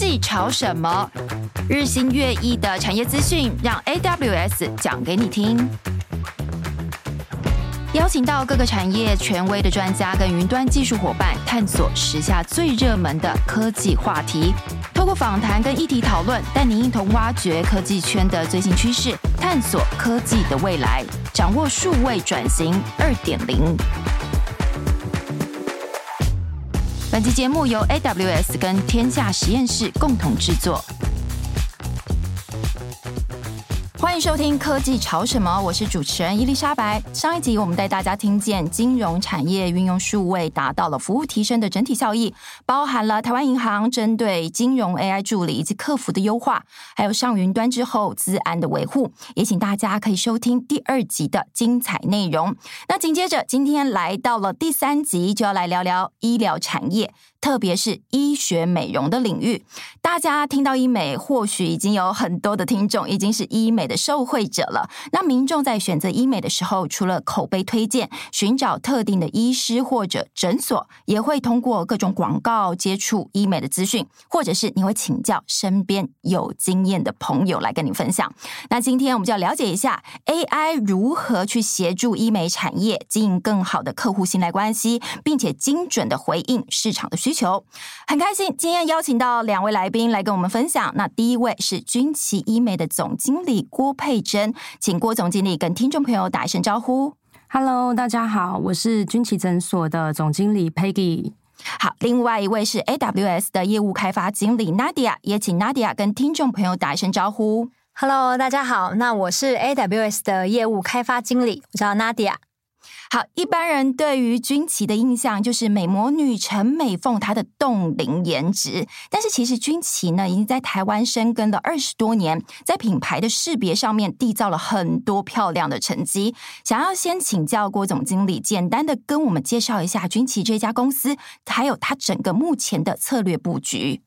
技潮什么？日新月异的产业资讯，让 AWS 讲给你听。邀请到各个产业权威的专家跟云端技术伙伴，探索时下最热门的科技话题。透过访谈跟议题讨论，带您一同挖掘科技圈的最新趋势，探索科技的未来，掌握数位转型二点零。本期节目由 AWS 跟天下实验室共同制作。收听科技潮什么，我是主持人伊丽莎白。上一集我们带大家听见金融产业运用数位达到了服务提升的整体效益，包含了台湾银行针对金融 AI 助理以及客服的优化，还有上云端之后资安的维护。也请大家可以收听第二集的精彩内容。那紧接着今天来到了第三集，就要来聊聊医疗产业。特别是医学美容的领域，大家听到医美，或许已经有很多的听众已经是医美的受惠者了。那民众在选择医美的时候，除了口碑推荐，寻找特定的医师或者诊所，也会通过各种广告接触医美的资讯，或者是你会请教身边有经验的朋友来跟你分享。那今天我们就要了解一下 AI 如何去协助医美产业经营更好的客户信赖关系，并且精准的回应市场的需。需求很开心，今天邀请到两位来宾来跟我们分享。那第一位是军旗医美的总经理郭佩珍，请郭总经理跟听众朋友打一声招呼。Hello，大家好，我是军旗诊所的总经理 Peggy。好，另外一位是 AWS 的业务开发经理 Nadia，也请 Nadia 跟听众朋友打一声招呼。Hello，大家好，那我是 AWS 的业务开发经理，我叫 Nadia。好，一般人对于军旗的印象就是美魔女陈美凤她的冻龄颜值，但是其实军旗呢已经在台湾深耕了二十多年，在品牌的识别上面缔造了很多漂亮的成绩。想要先请教郭总经理，简单的跟我们介绍一下军旗这家公司，还有它整个目前的策略布局。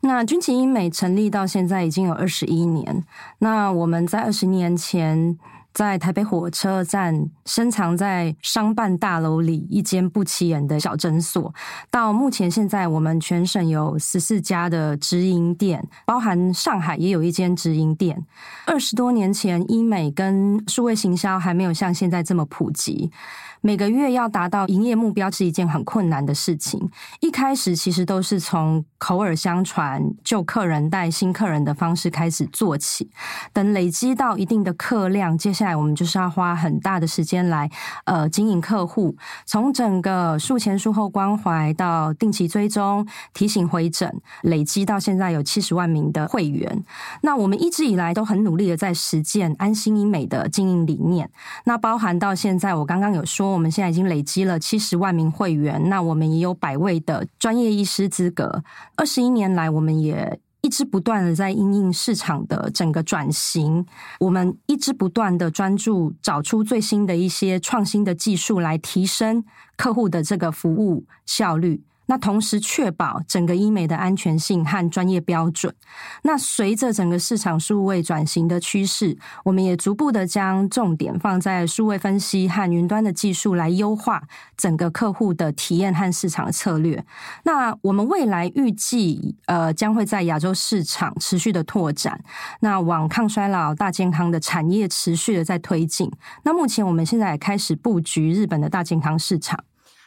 那军旗医美成立到现在已经有二十一年，那我们在二十年前。在台北火车站深藏在商办大楼里一间不起眼的小诊所，到目前现在我们全省有十四家的直营店，包含上海也有一间直营店。二十多年前，医美跟数位行销还没有像现在这么普及。每个月要达到营业目标是一件很困难的事情。一开始其实都是从口耳相传、旧客人带新客人的方式开始做起。等累积到一定的客量，接下来我们就是要花很大的时间来呃经营客户，从整个术前术后关怀到定期追踪、提醒回诊，累积到现在有七十万名的会员。那我们一直以来都很努力的在实践安心医美的经营理念。那包含到现在，我刚刚有说。我们现在已经累积了七十万名会员，那我们也有百位的专业医师资格。二十一年来，我们也一直不断的在应应市场的整个转型，我们一直不断的专注找出最新的一些创新的技术，来提升客户的这个服务效率。那同时确保整个医美的安全性和专业标准。那随着整个市场数位转型的趋势，我们也逐步的将重点放在数位分析和云端的技术来优化整个客户的体验和市场策略。那我们未来预计呃将会在亚洲市场持续的拓展，那往抗衰老、大健康的产业持续的在推进。那目前我们现在也开始布局日本的大健康市场。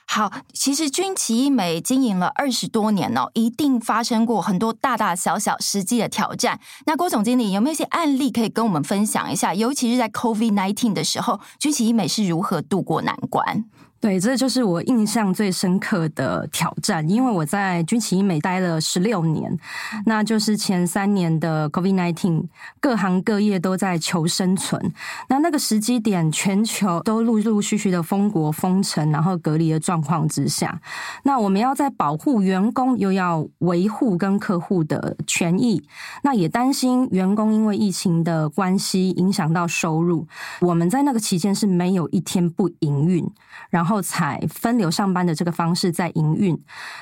好，其实军旗医美经营了二十多年哦，一定发生过很多大大小小实际的挑战。那郭总经理有没有一些案例可以跟我们分享一下？尤其是在 COVID nineteen 的时候，军旗医美是如何度过难关？对，这就是我印象最深刻的挑战，因为我在军旗医美待了十六年，那就是前三年的 COVID-19，各行各业都在求生存。那那个时机点，全球都陆陆续续的封国封城，然后隔离的状况之下，那我们要在保护员工，又要维护跟客户的权益，那也担心员工因为疫情的关系影响到收入。我们在那个期间是没有一天不营运，然后。后采分流上班的这个方式在营运。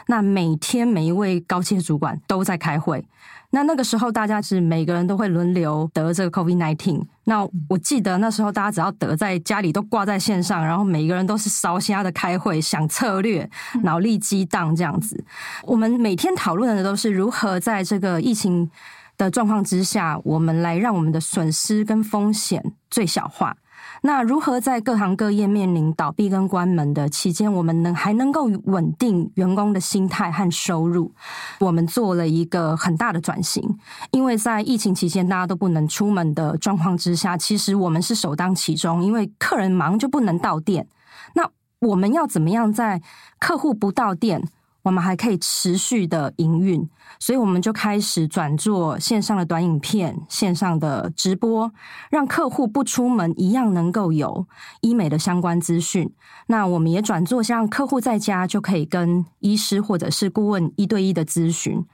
那每天每一位高阶主管都在开会。那那个时候大家是每个人都会轮流得这个 COVID nineteen。那我记得那时候大家只要得在家里都挂在线上，然后每个人都是烧瞎的开会，想策略，脑力激荡这样子。我们每天讨论的都是如何在这个疫情的状况之下，我们来让我们的损失跟风险最小化。那如何在各行各业面临倒闭跟关门的期间，我们能还能够稳定员工的心态和收入？我们做了一个很大的转型，因为在疫情期间大家都不能出门的状况之下，其实我们是首当其冲，因为客人忙就不能到店。那我们要怎么样在客户不到店，我们还可以持续的营运，所以我们就开始转做线上的短影片、线上的直播，让客户不出门一样能够有医美的相关资讯。那我们也转做像客户在家就可以跟医师或者是顾问一对一的咨询。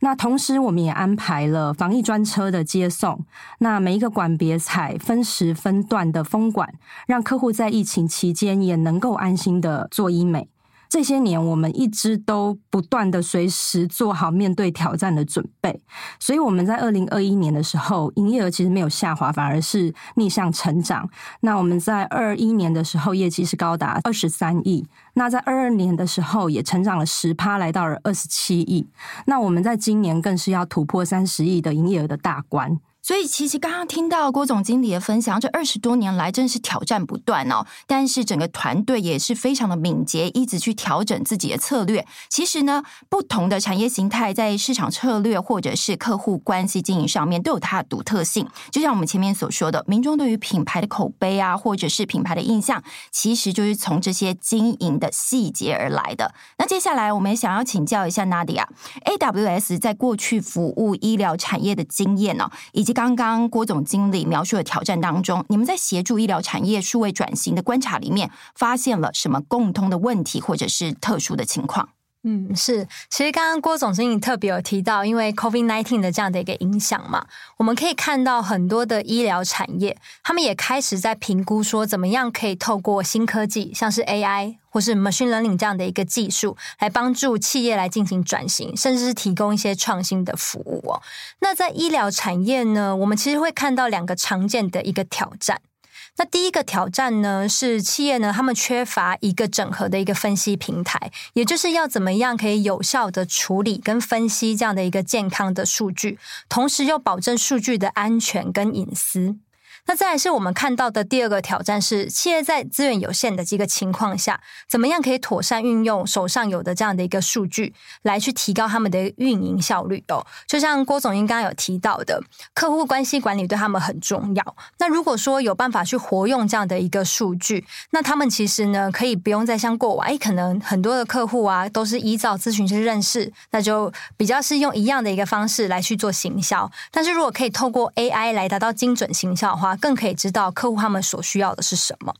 那同时我们也安排了防疫专车的接送，那每一个馆别采分时分段的封馆，让客户在疫情期间也能够安心的做医美。这些年，我们一直都不断的随时做好面对挑战的准备，所以我们在二零二一年的时候，营业额其实没有下滑，反而是逆向成长。那我们在二一年的时候，业绩是高达二十三亿；那在二二年的时候，也成长了十趴，来到了二十七亿。那我们在今年更是要突破三十亿的营业额的大关。所以，其实刚刚听到郭总经理的分享，这二十多年来真是挑战不断哦。但是整个团队也是非常的敏捷，一直去调整自己的策略。其实呢，不同的产业形态在市场策略或者是客户关系经营上面都有它的独特性。就像我们前面所说的，民众对于品牌的口碑啊，或者是品牌的印象，其实就是从这些经营的细节而来的。那接下来，我们想要请教一下 Nadia，AWS 在过去服务医疗产业的经验呢、哦，以及刚刚郭总经理描述的挑战当中，你们在协助医疗产业数位转型的观察里面，发现了什么共通的问题，或者是特殊的情况？嗯，是，其实刚刚郭总经理特别有提到，因为 COVID-19 的这样的一个影响嘛，我们可以看到很多的医疗产业，他们也开始在评估说，怎么样可以透过新科技，像是 AI 或是 Machine Learning 这样的一个技术，来帮助企业来进行转型，甚至是提供一些创新的服务哦。那在医疗产业呢，我们其实会看到两个常见的一个挑战。那第一个挑战呢，是企业呢，他们缺乏一个整合的一个分析平台，也就是要怎么样可以有效的处理跟分析这样的一个健康的数据，同时又保证数据的安全跟隐私。那再来是我们看到的第二个挑战是，企业在资源有限的这个情况下，怎么样可以妥善运用手上有的这样的一个数据，来去提高他们的运营效率哦。就像郭总刚刚有提到的，客户关系管理对他们很重要。那如果说有办法去活用这样的一个数据，那他们其实呢，可以不用再像过往，哎，可能很多的客户啊，都是依照咨询去认识，那就比较是用一样的一个方式来去做行销。但是如果可以透过 AI 来达到精准行销的话，更可以知道客户他们所需要的是什么。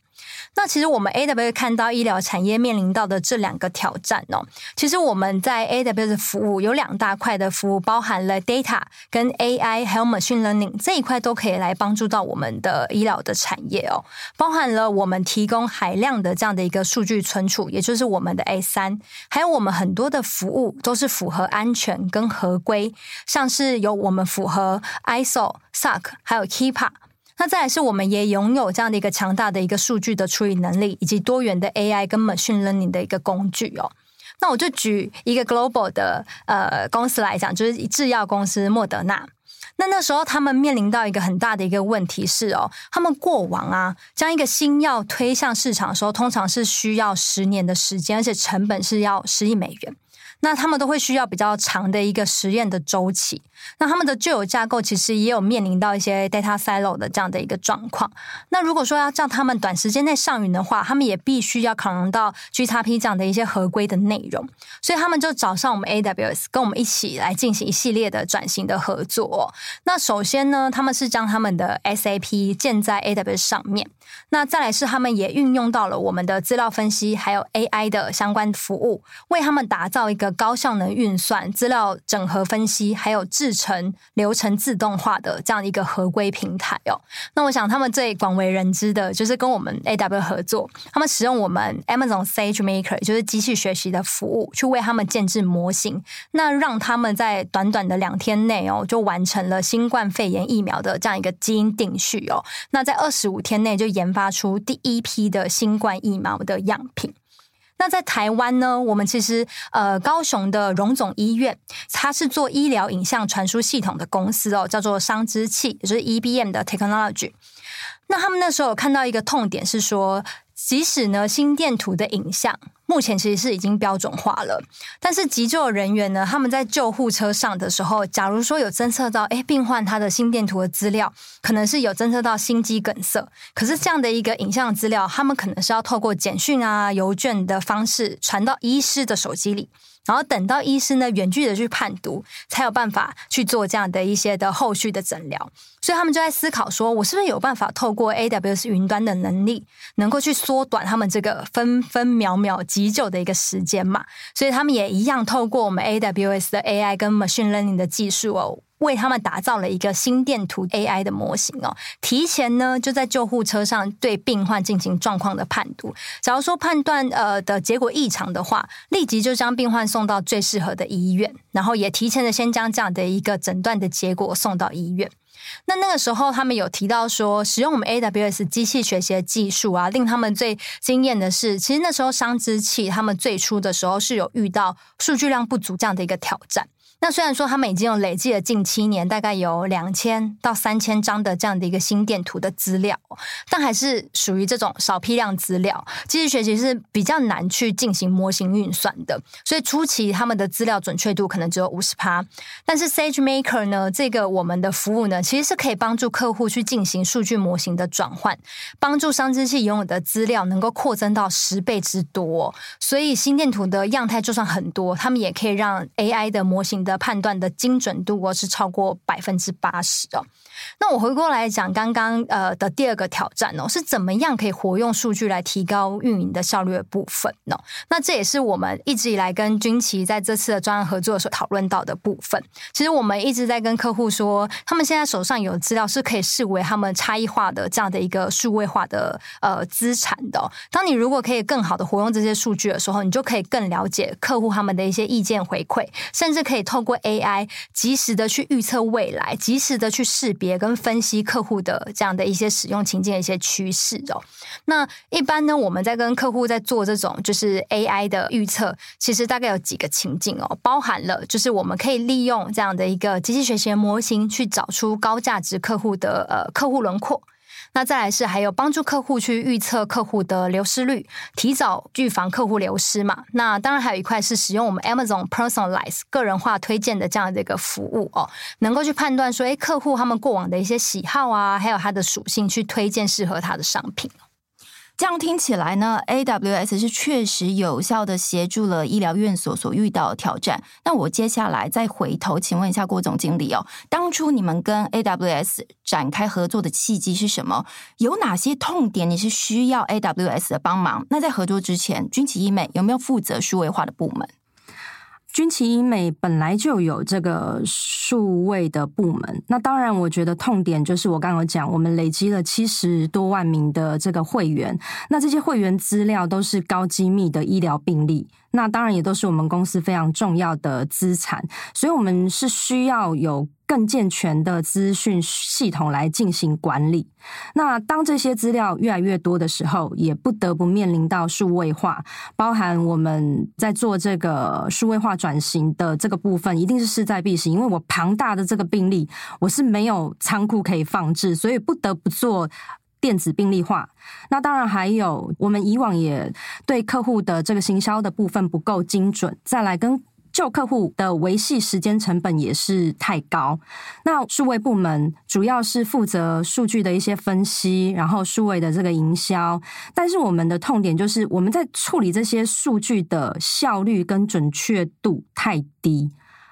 那其实我们 A W 看到医疗产业面临到的这两个挑战哦，其实我们在 A W 的服务有两大块的服务，包含了 data 跟 AI 还有 machine learning 这一块都可以来帮助到我们的医疗的产业哦，包含了我们提供海量的这样的一个数据存储，也就是我们的 A3，还有我们很多的服务都是符合安全跟合规，像是有我们符合 ISO、SOC 还有 HIPAA。那再来是我们也拥有这样的一个强大的一个数据的处理能力，以及多元的 AI 跟 Machine Learning 的一个工具哦。那我就举一个 Global 的呃公司来讲，就是制药公司莫德纳。那那时候他们面临到一个很大的一个问题是哦，他们过往啊将一个新药推向市场的时候，通常是需要十年的时间，而且成本是要十亿美元。那他们都会需要比较长的一个实验的周期。那他们的旧有架构其实也有面临到一些 data silo 的这样的一个状况。那如果说要叫他们短时间内上云的话，他们也必须要考量到 GXP 这样的一些合规的内容。所以他们就找上我们 AWS，跟我们一起来进行一系列的转型的合作。那首先呢，他们是将他们的 SAP 建在 AWS 上面。那再来是他们也运用到了我们的资料分析，还有 AI 的相关服务，为他们打造一个高效能运算、资料整合分析，还有制成流程自动化的这样一个合规平台哦。那我想他们最广为人知的就是跟我们 AW 合作，他们使用我们 Amazon SageMaker，就是机器学习的服务，去为他们建制模型，那让他们在短短的两天内哦，就完成了新冠肺炎疫苗的这样一个基因定序哦。那在二十五天内就研研发出第一批的新冠疫苗的样品。那在台湾呢，我们其实呃，高雄的荣总医院，它是做医疗影像传输系统的公司哦，叫做商之器，也就是 EBM 的 Technology。那他们那时候有看到一个痛点是说，即使呢心电图的影像目前其实是已经标准化了，但是急救人员呢，他们在救护车上的时候，假如说有侦测到，哎，病患他的心电图的资料可能是有侦测到心肌梗塞，可是这样的一个影像资料，他们可能是要透过简讯啊、邮件的方式传到医师的手机里。然后等到医师呢远距的去判读，才有办法去做这样的一些的后续的诊疗。所以他们就在思考说，我是不是有办法透过 AWS 云端的能力，能够去缩短他们这个分分秒秒急救的一个时间嘛？所以他们也一样透过我们 AWS 的 AI 跟 Machine Learning 的技术哦。为他们打造了一个心电图 AI 的模型哦，提前呢就在救护车上对病患进行状况的判读。假如说判断呃的结果异常的话，立即就将病患送到最适合的医院，然后也提前的先将这样的一个诊断的结果送到医院。那那个时候他们有提到说，使用我们 AWS 机器学习的技术啊，令他们最惊艳的是，其实那时候商之气他们最初的时候是有遇到数据量不足这样的一个挑战。那虽然说他们已经有累计了近七年，大概有两千到三千张的这样的一个心电图的资料，但还是属于这种少批量资料，机器学习是比较难去进行模型运算的，所以初期他们的资料准确度可能只有五十趴。但是 SageMaker 呢，这个我们的服务呢，其实是可以帮助客户去进行数据模型的转换，帮助商机器拥有的资料能够扩增到十倍之多。所以心电图的样态就算很多，他们也可以让 AI 的模型。的判断的精准度哦，是超过百分之八十哦。那我回过来讲刚刚呃的第二个挑战哦，是怎么样可以活用数据来提高运营的效率的部分呢？那这也是我们一直以来跟军旗在这次的专案合作所讨论到的部分。其实我们一直在跟客户说，他们现在手上有资料是可以视为他们差异化的这样的一个数位化的呃资产的。当你如果可以更好的活用这些数据的时候，你就可以更了解客户他们的一些意见回馈，甚至可以透透过 AI 及时的去预测未来，及时的去识别跟分析客户的这样的一些使用情境的一些趋势哦。那一般呢，我们在跟客户在做这种就是 AI 的预测，其实大概有几个情境哦，包含了就是我们可以利用这样的一个机器学习模型去找出高价值客户的呃客户轮廓。那再来是还有帮助客户去预测客户的流失率，提早预防客户流失嘛。那当然还有一块是使用我们 Amazon Personalize 个人化推荐的这样的一个服务哦，能够去判断说，诶，客户他们过往的一些喜好啊，还有他的属性，去推荐适合他的商品。这样听起来呢，AWS 是确实有效的协助了医疗院所所遇到的挑战。那我接下来再回头请问一下郭总经理哦，当初你们跟 AWS 展开合作的契机是什么？有哪些痛点你是需要 AWS 的帮忙？那在合作之前，军旗医美有没有负责数位化的部门？军旗医美本来就有这个数位的部门，那当然，我觉得痛点就是我刚刚讲，我们累积了七十多万名的这个会员，那这些会员资料都是高机密的医疗病例。那当然也都是我们公司非常重要的资产，所以我们是需要有更健全的资讯系统来进行管理。那当这些资料越来越多的时候，也不得不面临到数位化，包含我们在做这个数位化转型的这个部分，一定是势在必行。因为我庞大的这个病例，我是没有仓库可以放置，所以不得不做。电子病历化，那当然还有我们以往也对客户的这个行销的部分不够精准，再来跟旧客户的维系时间成本也是太高。那数位部门主要是负责数据的一些分析，然后数位的这个营销，但是我们的痛点就是我们在处理这些数据的效率跟准确度太低。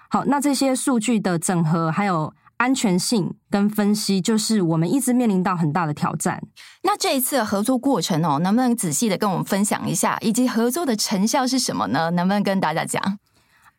好，那这些数据的整合还有。安全性跟分析，就是我们一直面临到很大的挑战。那这一次的合作过程哦，能不能仔细的跟我们分享一下，以及合作的成效是什么呢？能不能跟大家讲？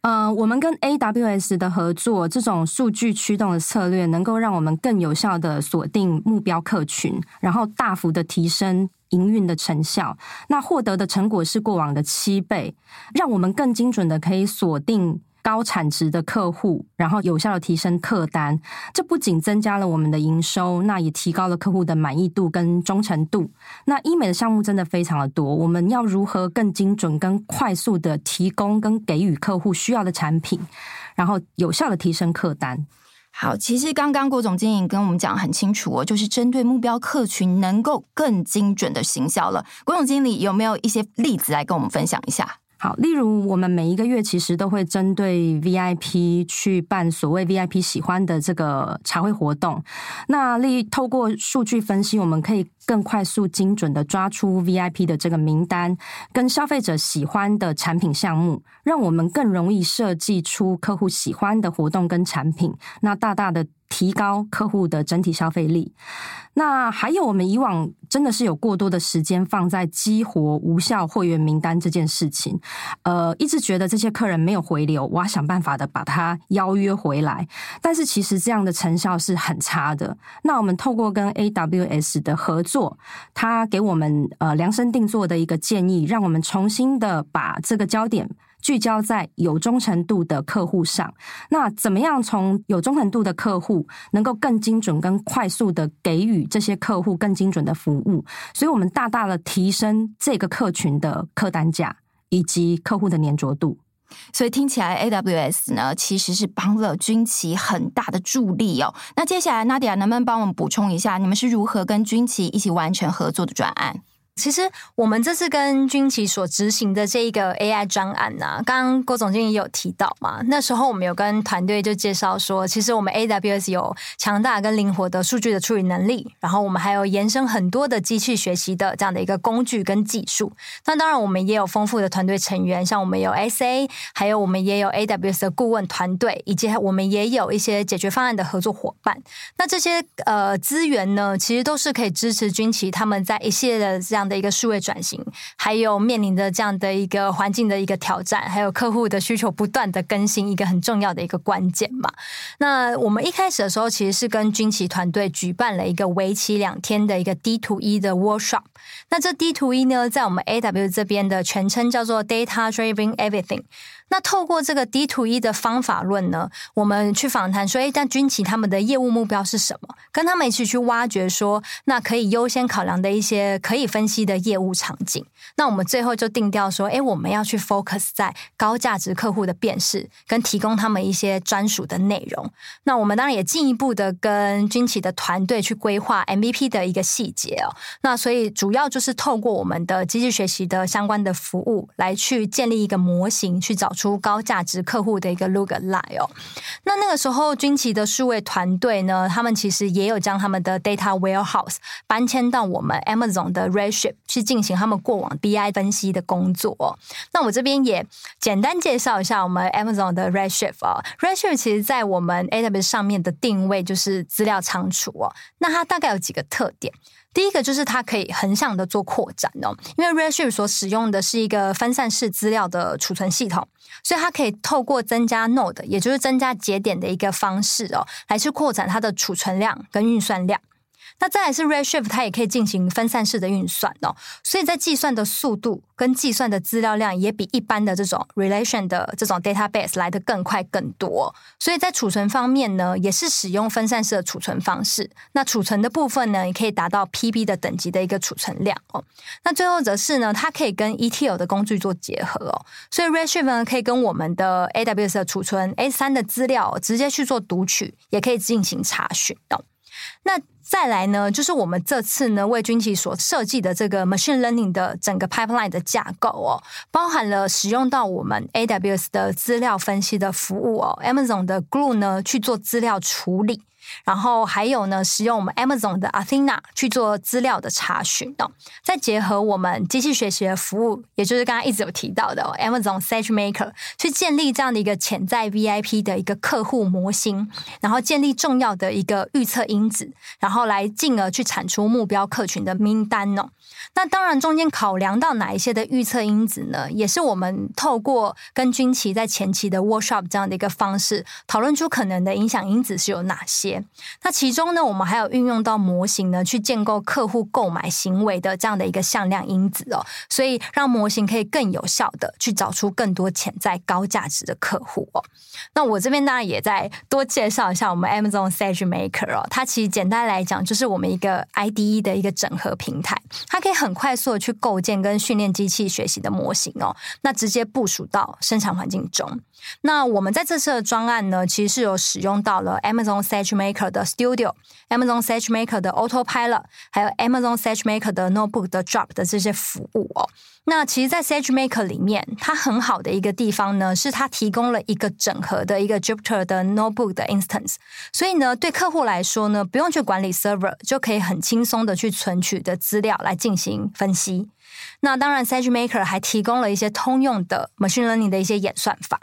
呃，我们跟 AWS 的合作，这种数据驱动的策略，能够让我们更有效的锁定目标客群，然后大幅的提升营运的成效。那获得的成果是过往的七倍，让我们更精准的可以锁定。高产值的客户，然后有效的提升客单，这不仅增加了我们的营收，那也提高了客户的满意度跟忠诚度。那医美的项目真的非常的多，我们要如何更精准、跟快速的提供跟给予客户需要的产品，然后有效的提升客单？好，其实刚刚郭总经理跟我们讲很清楚哦，就是针对目标客群能够更精准的行销了。郭总经理有没有一些例子来跟我们分享一下？好，例如我们每一个月其实都会针对 VIP 去办所谓 VIP 喜欢的这个茶会活动。那例透过数据分析，我们可以更快速、精准的抓出 VIP 的这个名单，跟消费者喜欢的产品项目，让我们更容易设计出客户喜欢的活动跟产品。那大大的。提高客户的整体消费力。那还有，我们以往真的是有过多的时间放在激活无效会员名单这件事情，呃，一直觉得这些客人没有回流，我要想办法的把他邀约回来。但是其实这样的成效是很差的。那我们透过跟 AWS 的合作，他给我们呃量身定做的一个建议，让我们重新的把这个焦点。聚焦在有忠诚度的客户上，那怎么样从有忠诚度的客户能够更精准、跟快速的给予这些客户更精准的服务？所以我们大大的提升这个客群的客单价以及客户的粘着度。所以听起来 AWS 呢，其实是帮了军旗很大的助力哦。那接下来 Nadia 能不能帮我们补充一下，你们是如何跟军旗一起完成合作的转案？其实我们这次跟军旗所执行的这一个 AI 专案呢、刚刚郭总经理有提到嘛，那时候我们有跟团队就介绍说，其实我们 AWS 有强大跟灵活的数据的处理能力，然后我们还有延伸很多的机器学习的这样的一个工具跟技术。那当然我们也有丰富的团队成员，像我们有 SA，还有我们也有 AWS 的顾问团队，以及我们也有一些解决方案的合作伙伴。那这些呃资源呢，其实都是可以支持军旗他们在一系列的这样。的一个数位转型，还有面临的这样的一个环境的一个挑战，还有客户的需求不断的更新，一个很重要的一个关键嘛。那我们一开始的时候，其实是跟军旗团队举办了一个为期两天的一个 D to E 的 workshop。那这 D to E 呢，在我们 A W 这边的全称叫做 Data Driving Everything。那透过这个 D to E 的方法论呢，我们去访谈说，诶，但军旗他们的业务目标是什么？跟他们一起去挖掘说，那可以优先考量的一些可以分析的业务场景。那我们最后就定调说，诶，我们要去 focus 在高价值客户的辨识，跟提供他们一些专属的内容。那我们当然也进一步的跟军旗的团队去规划 MVP 的一个细节哦。那所以主要就是透过我们的机器学习的相关的服务，来去建立一个模型，去找出高价值客户的一个 lookalike 哦，那那个时候军旗的数位团队呢，他们其实也有将他们的 data warehouse 搬迁到我们 Amazon 的 Redshift 去进行他们过往 BI 分析的工作。那我这边也简单介绍一下我们 Amazon 的 Redshift 哦，Redshift 其实在我们 AWS 上面的定位就是资料仓储哦，那它大概有几个特点。第一个就是它可以横向的做扩展哦，因为 Redshift 所使用的是一个分散式资料的储存系统，所以它可以透过增加 Node，也就是增加节点的一个方式哦，来去扩展它的储存量跟运算量。那再来是 Redshift，它也可以进行分散式的运算哦，所以在计算的速度跟计算的资料量也比一般的这种 relation 的这种 database 来得更快更多。所以在储存方面呢，也是使用分散式的储存方式。那储存的部分呢，也可以达到 PB 的等级的一个储存量哦。那最后则是呢，它可以跟 ETL 的工具做结合哦，所以 Redshift 呢可以跟我们的 AWS 的储存 S3 的资料直接去做读取，也可以进行查询哦。那再来呢，就是我们这次呢为军旗所设计的这个 machine learning 的整个 pipeline 的架构哦，包含了使用到我们 AWS 的资料分析的服务哦，Amazon 的 Glue 呢去做资料处理。然后还有呢，使用我们 Amazon 的 Athena 去做资料的查询哦。再结合我们机器学习的服务，也就是刚刚一直有提到的、哦、Amazon SageMaker，去建立这样的一个潜在 VIP 的一个客户模型，然后建立重要的一个预测因子，然后来进而去产出目标客群的名单哦。那当然，中间考量到哪一些的预测因子呢？也是我们透过跟军旗在前期的 workshop 这样的一个方式，讨论出可能的影响因子是有哪些。那其中呢，我们还有运用到模型呢，去建构客户购买行为的这样的一个向量因子哦，所以让模型可以更有效的去找出更多潜在高价值的客户哦。那我这边当然也再多介绍一下我们 Amazon SageMaker 哦，它其实简单来讲就是我们一个 IDE 的一个整合平台，它可以很快速的去构建跟训练机器学习的模型哦，那直接部署到生产环境中。那我们在这次的专案呢，其实是有使用到了 Amazon SageMaker 的 Studio、Amazon SageMaker 的 Autopilot，还有 Amazon SageMaker 的 Notebook 的 Drop 的这些服务哦。那其实，在 SageMaker 里面，它很好的一个地方呢，是它提供了一个整合的一个 Jupyter 的 Notebook 的 Instance，所以呢，对客户来说呢，不用去管理 Server，就可以很轻松的去存取的资料来进行分析。那当然，SageMaker 还提供了一些通用的 Machine Learning 的一些演算法。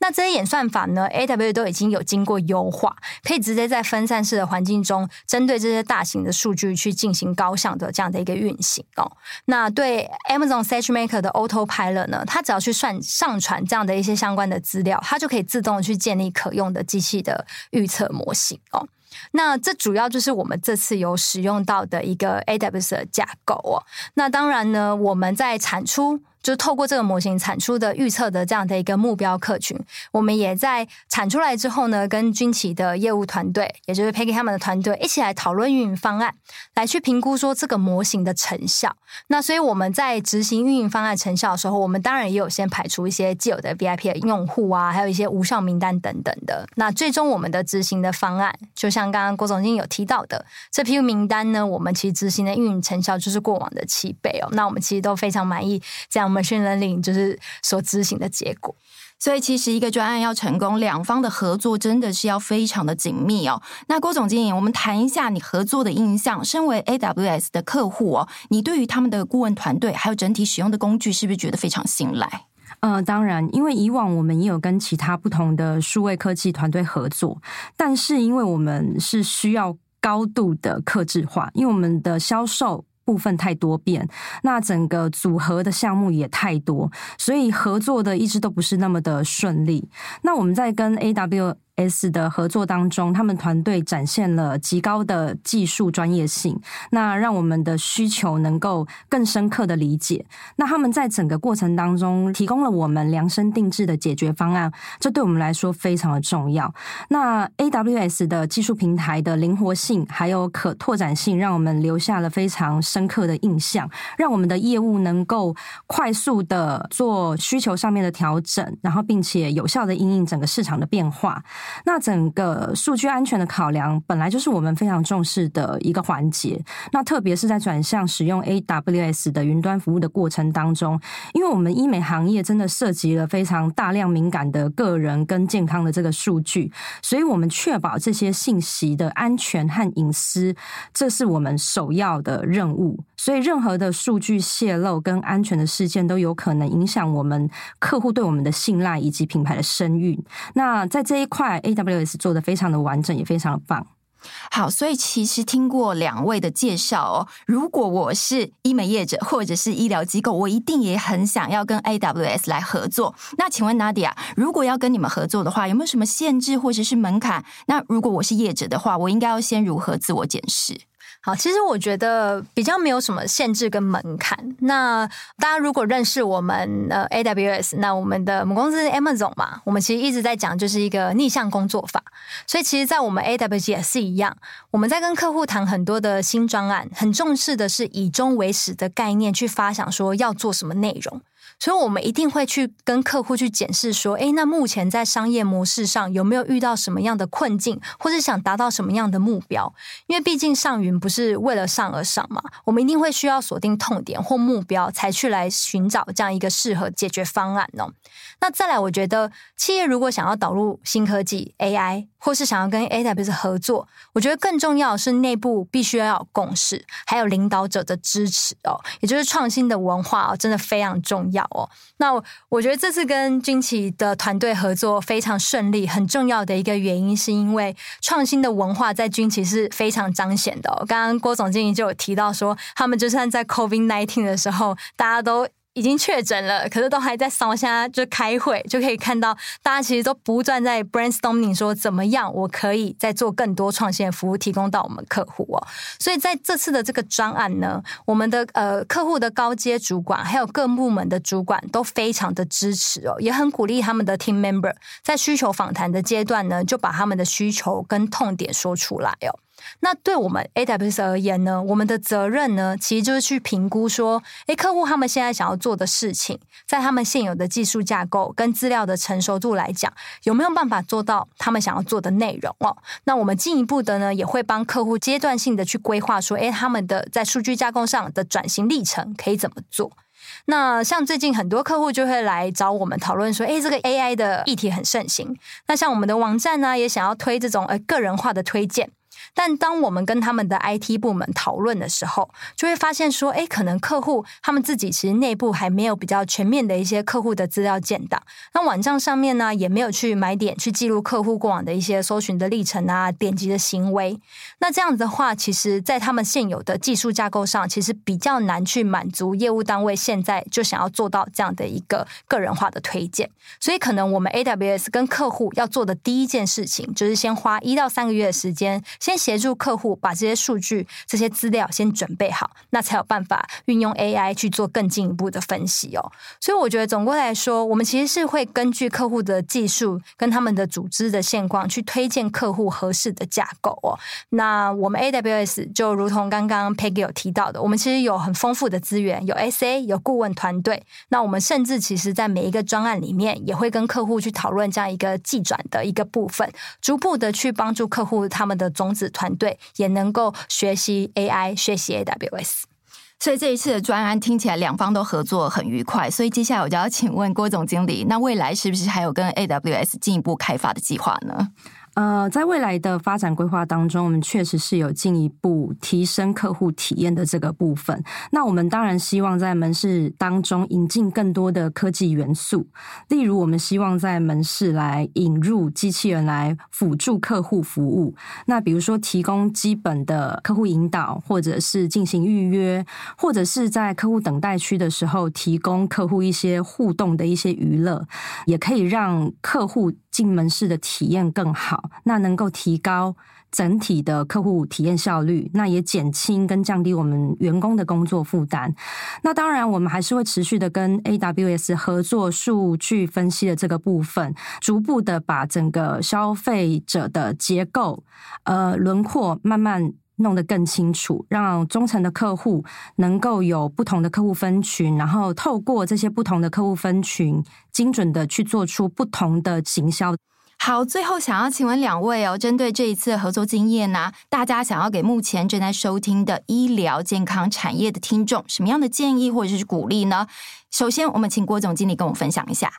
那这些演算法呢，AWS 都已经有经过优化，可以直接在分散式的环境中，针对这些大型的数据去进行高效的这样的一个运行哦。那对 Amazon SageMaker 的 Autopilot 呢，它只要去算上传这样的一些相关的资料，它就可以自动去建立可用的机器的预测模型哦。那这主要就是我们这次有使用到的一个 AWS 的架构哦。那当然呢，我们在产出。就透过这个模型产出的预测的这样的一个目标客群，我们也在产出来之后呢，跟军旗的业务团队，也就是 Peggy 他们的团队一起来讨论运营方案，来去评估说这个模型的成效。那所以我们在执行运营方案成效的时候，我们当然也有先排除一些既有的 VIP 的用户啊，还有一些无效名单等等的。那最终我们的执行的方案，就像刚刚郭总经理有提到的，这批名单呢，我们其实执行的运营成效就是过往的七倍哦。那我们其实都非常满意这样。Machine Learning 就是所执行的结果，所以其实一个专案要成功，两方的合作真的是要非常的紧密哦。那郭总经理，我们谈一下你合作的印象。身为 AWS 的客户哦，你对于他们的顾问团队还有整体使用的工具，是不是觉得非常信赖？呃，当然，因为以往我们也有跟其他不同的数位科技团队合作，但是因为我们是需要高度的克制化，因为我们的销售。部分太多变，那整个组合的项目也太多，所以合作的一直都不是那么的顺利。那我们在跟 A W S 的合作当中，他们团队展现了极高的技术专业性，那让我们的需求能够更深刻的理解。那他们在整个过程当中提供了我们量身定制的解决方案，这对我们来说非常的重要。那 AWS 的技术平台的灵活性还有可拓展性，让我们留下了非常深刻的印象，让我们的业务能够快速的做需求上面的调整，然后并且有效的应应整个市场的变化。那整个数据安全的考量本来就是我们非常重视的一个环节。那特别是在转向使用 AWS 的云端服务的过程当中，因为我们医美行业真的涉及了非常大量敏感的个人跟健康的这个数据，所以我们确保这些信息的安全和隐私，这是我们首要的任务。所以任何的数据泄露跟安全的事件都有可能影响我们客户对我们的信赖以及品牌的声誉。那在这一块。AWS 做的非常的完整，也非常的棒。好，所以其实听过两位的介绍哦，如果我是医美业者或者是医疗机构，我一定也很想要跟 AWS 来合作。那请问 Nadia，如果要跟你们合作的话，有没有什么限制或者是门槛？那如果我是业者的话，我应该要先如何自我检视？好，其实我觉得比较没有什么限制跟门槛。那大家如果认识我们呃 AWS，那我们的母公司 Amazon 嘛，我们其实一直在讲就是一个逆向工作法。所以其实，在我们 AWS 也是一样，我们在跟客户谈很多的新专案，很重视的是以终为始的概念去发想说要做什么内容。所以，我们一定会去跟客户去检视说，诶，那目前在商业模式上有没有遇到什么样的困境，或是想达到什么样的目标？因为毕竟上云不是为了上而上嘛，我们一定会需要锁定痛点或目标，才去来寻找这样一个适合解决方案哦。那再来，我觉得企业如果想要导入新科技 AI。或是想要跟 AWS 合作，我觉得更重要的是内部必须要有共识，还有领导者的支持哦，也就是创新的文化哦，真的非常重要哦。那我觉得这次跟军旗的团队合作非常顺利，很重要的一个原因是因为创新的文化在军旗是非常彰显的哦。刚刚郭总经理就有提到说，他们就算在 COVID-19 的时候，大家都。已经确诊了，可是都还在烧香，就开会就可以看到，大家其实都不断在 brainstorming，说怎么样我可以再做更多创新的服务提供到我们客户哦。所以在这次的这个专案呢，我们的呃客户的高阶主管还有各部门的主管都非常的支持哦，也很鼓励他们的 team member 在需求访谈的阶段呢，就把他们的需求跟痛点说出来哦。那对我们 AWS 而言呢，我们的责任呢，其实就是去评估说，诶，客户他们现在想要做的事情，在他们现有的技术架构跟资料的成熟度来讲，有没有办法做到他们想要做的内容哦？那我们进一步的呢，也会帮客户阶段性的去规划说，诶，他们的在数据架构上的转型历程可以怎么做？那像最近很多客户就会来找我们讨论说，诶，这个 AI 的议题很盛行，那像我们的网站呢，也想要推这种呃个人化的推荐。但当我们跟他们的 IT 部门讨论的时候，就会发现说，哎，可能客户他们自己其实内部还没有比较全面的一些客户的资料建档，那网站上面呢，也没有去买点去记录客户过往的一些搜寻的历程啊、点击的行为。那这样子的话，其实在他们现有的技术架构上，其实比较难去满足业务单位现在就想要做到这样的一个个人化的推荐。所以，可能我们 AWS 跟客户要做的第一件事情，就是先花一到三个月的时间。先协助客户把这些数据、这些资料先准备好，那才有办法运用 AI 去做更进一步的分析哦。所以我觉得总归来说，我们其实是会根据客户的技术跟他们的组织的现况去推荐客户合适的架构哦。那我们 AWS 就如同刚刚 Peggy 有提到的，我们其实有很丰富的资源，有 SA，有顾问团队。那我们甚至其实在每一个专案里面，也会跟客户去讨论这样一个技转的一个部分，逐步的去帮助客户他们的种子团队也能够学习 AI，学习 AWS。所以这一次的专案听起来两方都合作很愉快。所以接下来我就要请问郭总经理，那未来是不是还有跟 AWS 进一步开发的计划呢？呃，在未来的发展规划当中，我们确实是有进一步提升客户体验的这个部分。那我们当然希望在门市当中引进更多的科技元素，例如我们希望在门市来引入机器人来辅助客户服务。那比如说提供基本的客户引导，或者是进行预约，或者是在客户等待区的时候提供客户一些互动的一些娱乐，也可以让客户进门式的体验更好。那能够提高整体的客户体验效率，那也减轻跟降低我们员工的工作负担。那当然，我们还是会持续的跟 AWS 合作数据分析的这个部分，逐步的把整个消费者的结构、呃轮廓慢慢弄得更清楚，让中层的客户能够有不同的客户分群，然后透过这些不同的客户分群，精准的去做出不同的行销。好，最后想要请问两位哦，针对这一次的合作经验呢，大家想要给目前正在收听的医疗健康产业的听众什么样的建议或者是鼓励呢？首先，我们请郭总经理跟我分享一下。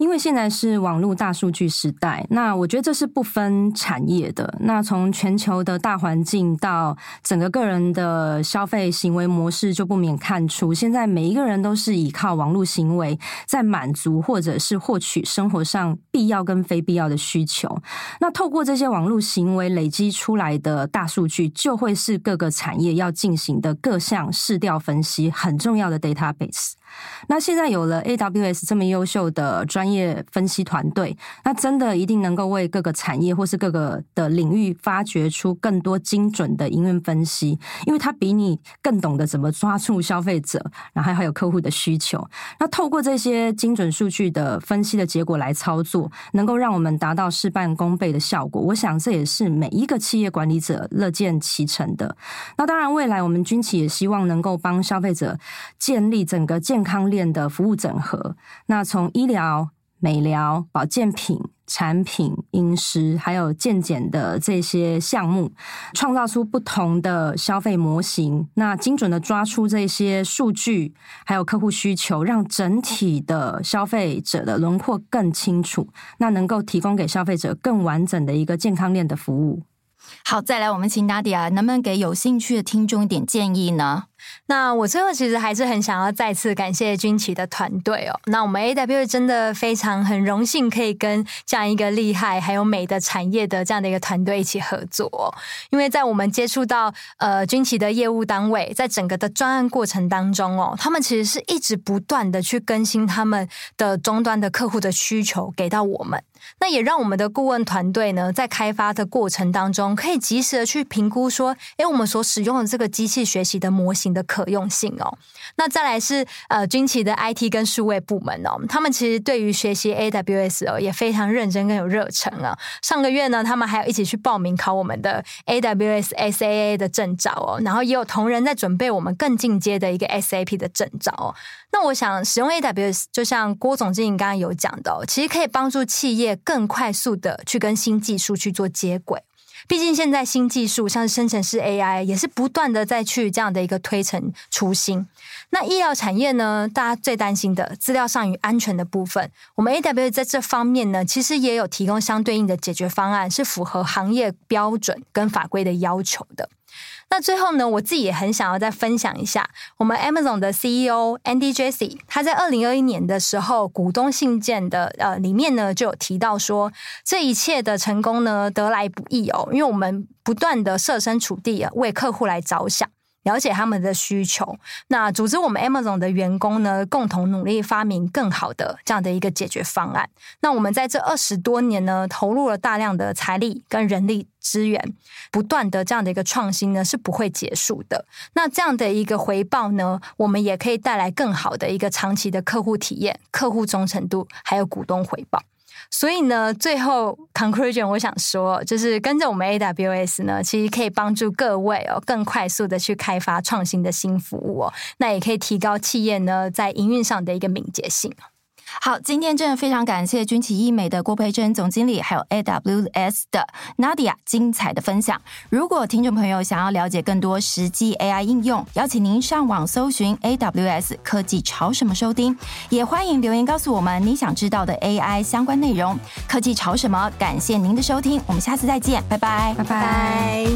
因为现在是网络大数据时代，那我觉得这是不分产业的。那从全球的大环境到整个个人的消费行为模式，就不免看出，现在每一个人都是依靠网络行为在满足或者是获取生活上必要跟非必要的需求。那透过这些网络行为累积出来的大数据，就会是各个产业要进行的各项市调分析很重要的 database。那现在有了 AWS 这么优秀的专业分析团队，那真的一定能够为各个产业或是各个的领域发掘出更多精准的营运分析，因为它比你更懂得怎么抓住消费者，然后还有客户的需求。那透过这些精准数据的分析的结果来操作，能够让我们达到事半功倍的效果。我想这也是每一个企业管理者乐见其成的。那当然，未来我们军企也希望能够帮消费者建立整个健健康链的服务整合，那从医疗、美疗、保健品。产品、饮食还有健检的这些项目，创造出不同的消费模型，那精准的抓出这些数据，还有客户需求，让整体的消费者的轮廓更清楚，那能够提供给消费者更完整的一个健康链的服务。好，再来，我们请 Nadia，能不能给有兴趣的听众一点建议呢？那我最后其实还是很想要再次感谢军旗的团队哦。那我们 AW 真的非常很荣幸可以跟这样一个厉害还有美的产业的这样的一个团队一起合作哦。因为在我们接触到呃军旗的业务单位，在整个的专案过程当中哦，他们其实是一直不断的去更新他们的终端的客户的需求给到我们。那也让我们的顾问团队呢，在开发的过程当中，可以及时的去评估说，诶，我们所使用的这个机器学习的模型的可用性哦。那再来是呃，军旗的 IT 跟数位部门哦，他们其实对于学习 AWS 哦，也非常认真跟有热忱啊。上个月呢，他们还有一起去报名考我们的 AWS SAA 的证照哦，然后也有同仁在准备我们更进阶的一个 SAP 的证照哦。那我想使用 AWS，就像郭总经理刚刚有讲的，其实可以帮助企业更快速的去跟新技术去做接轨。毕竟现在新技术像是生成式 AI 也是不断的在去这样的一个推陈出新。那医疗产业呢，大家最担心的资料上与安全的部分，我们 AWS 在这方面呢，其实也有提供相对应的解决方案，是符合行业标准跟法规的要求的。那最后呢，我自己也很想要再分享一下，我们 Amazon 的 CEO Andy Jassy，他在二零二一年的时候股东信件的呃里面呢，就有提到说，这一切的成功呢得来不易哦，因为我们不断的设身处地啊，为客户来着想。了解他们的需求，那组织我们 Amazon 的员工呢，共同努力发明更好的这样的一个解决方案。那我们在这二十多年呢，投入了大量的财力跟人力资源，不断的这样的一个创新呢，是不会结束的。那这样的一个回报呢，我们也可以带来更好的一个长期的客户体验、客户忠诚度，还有股东回报。所以呢，最后 conclusion 我想说，就是跟着我们 AWS 呢，其实可以帮助各位哦，更快速的去开发创新的新服务哦，那也可以提高企业呢在营运上的一个敏捷性。好，今天真的非常感谢君琦医美的郭培珍总经理，还有 AWS 的 Nadia 精彩的分享。如果听众朋友想要了解更多实际 AI 应用，邀请您上网搜寻 AWS 科技潮什么收听，也欢迎留言告诉我们你想知道的 AI 相关内容。科技潮什么？感谢您的收听，我们下次再见，拜拜，拜拜。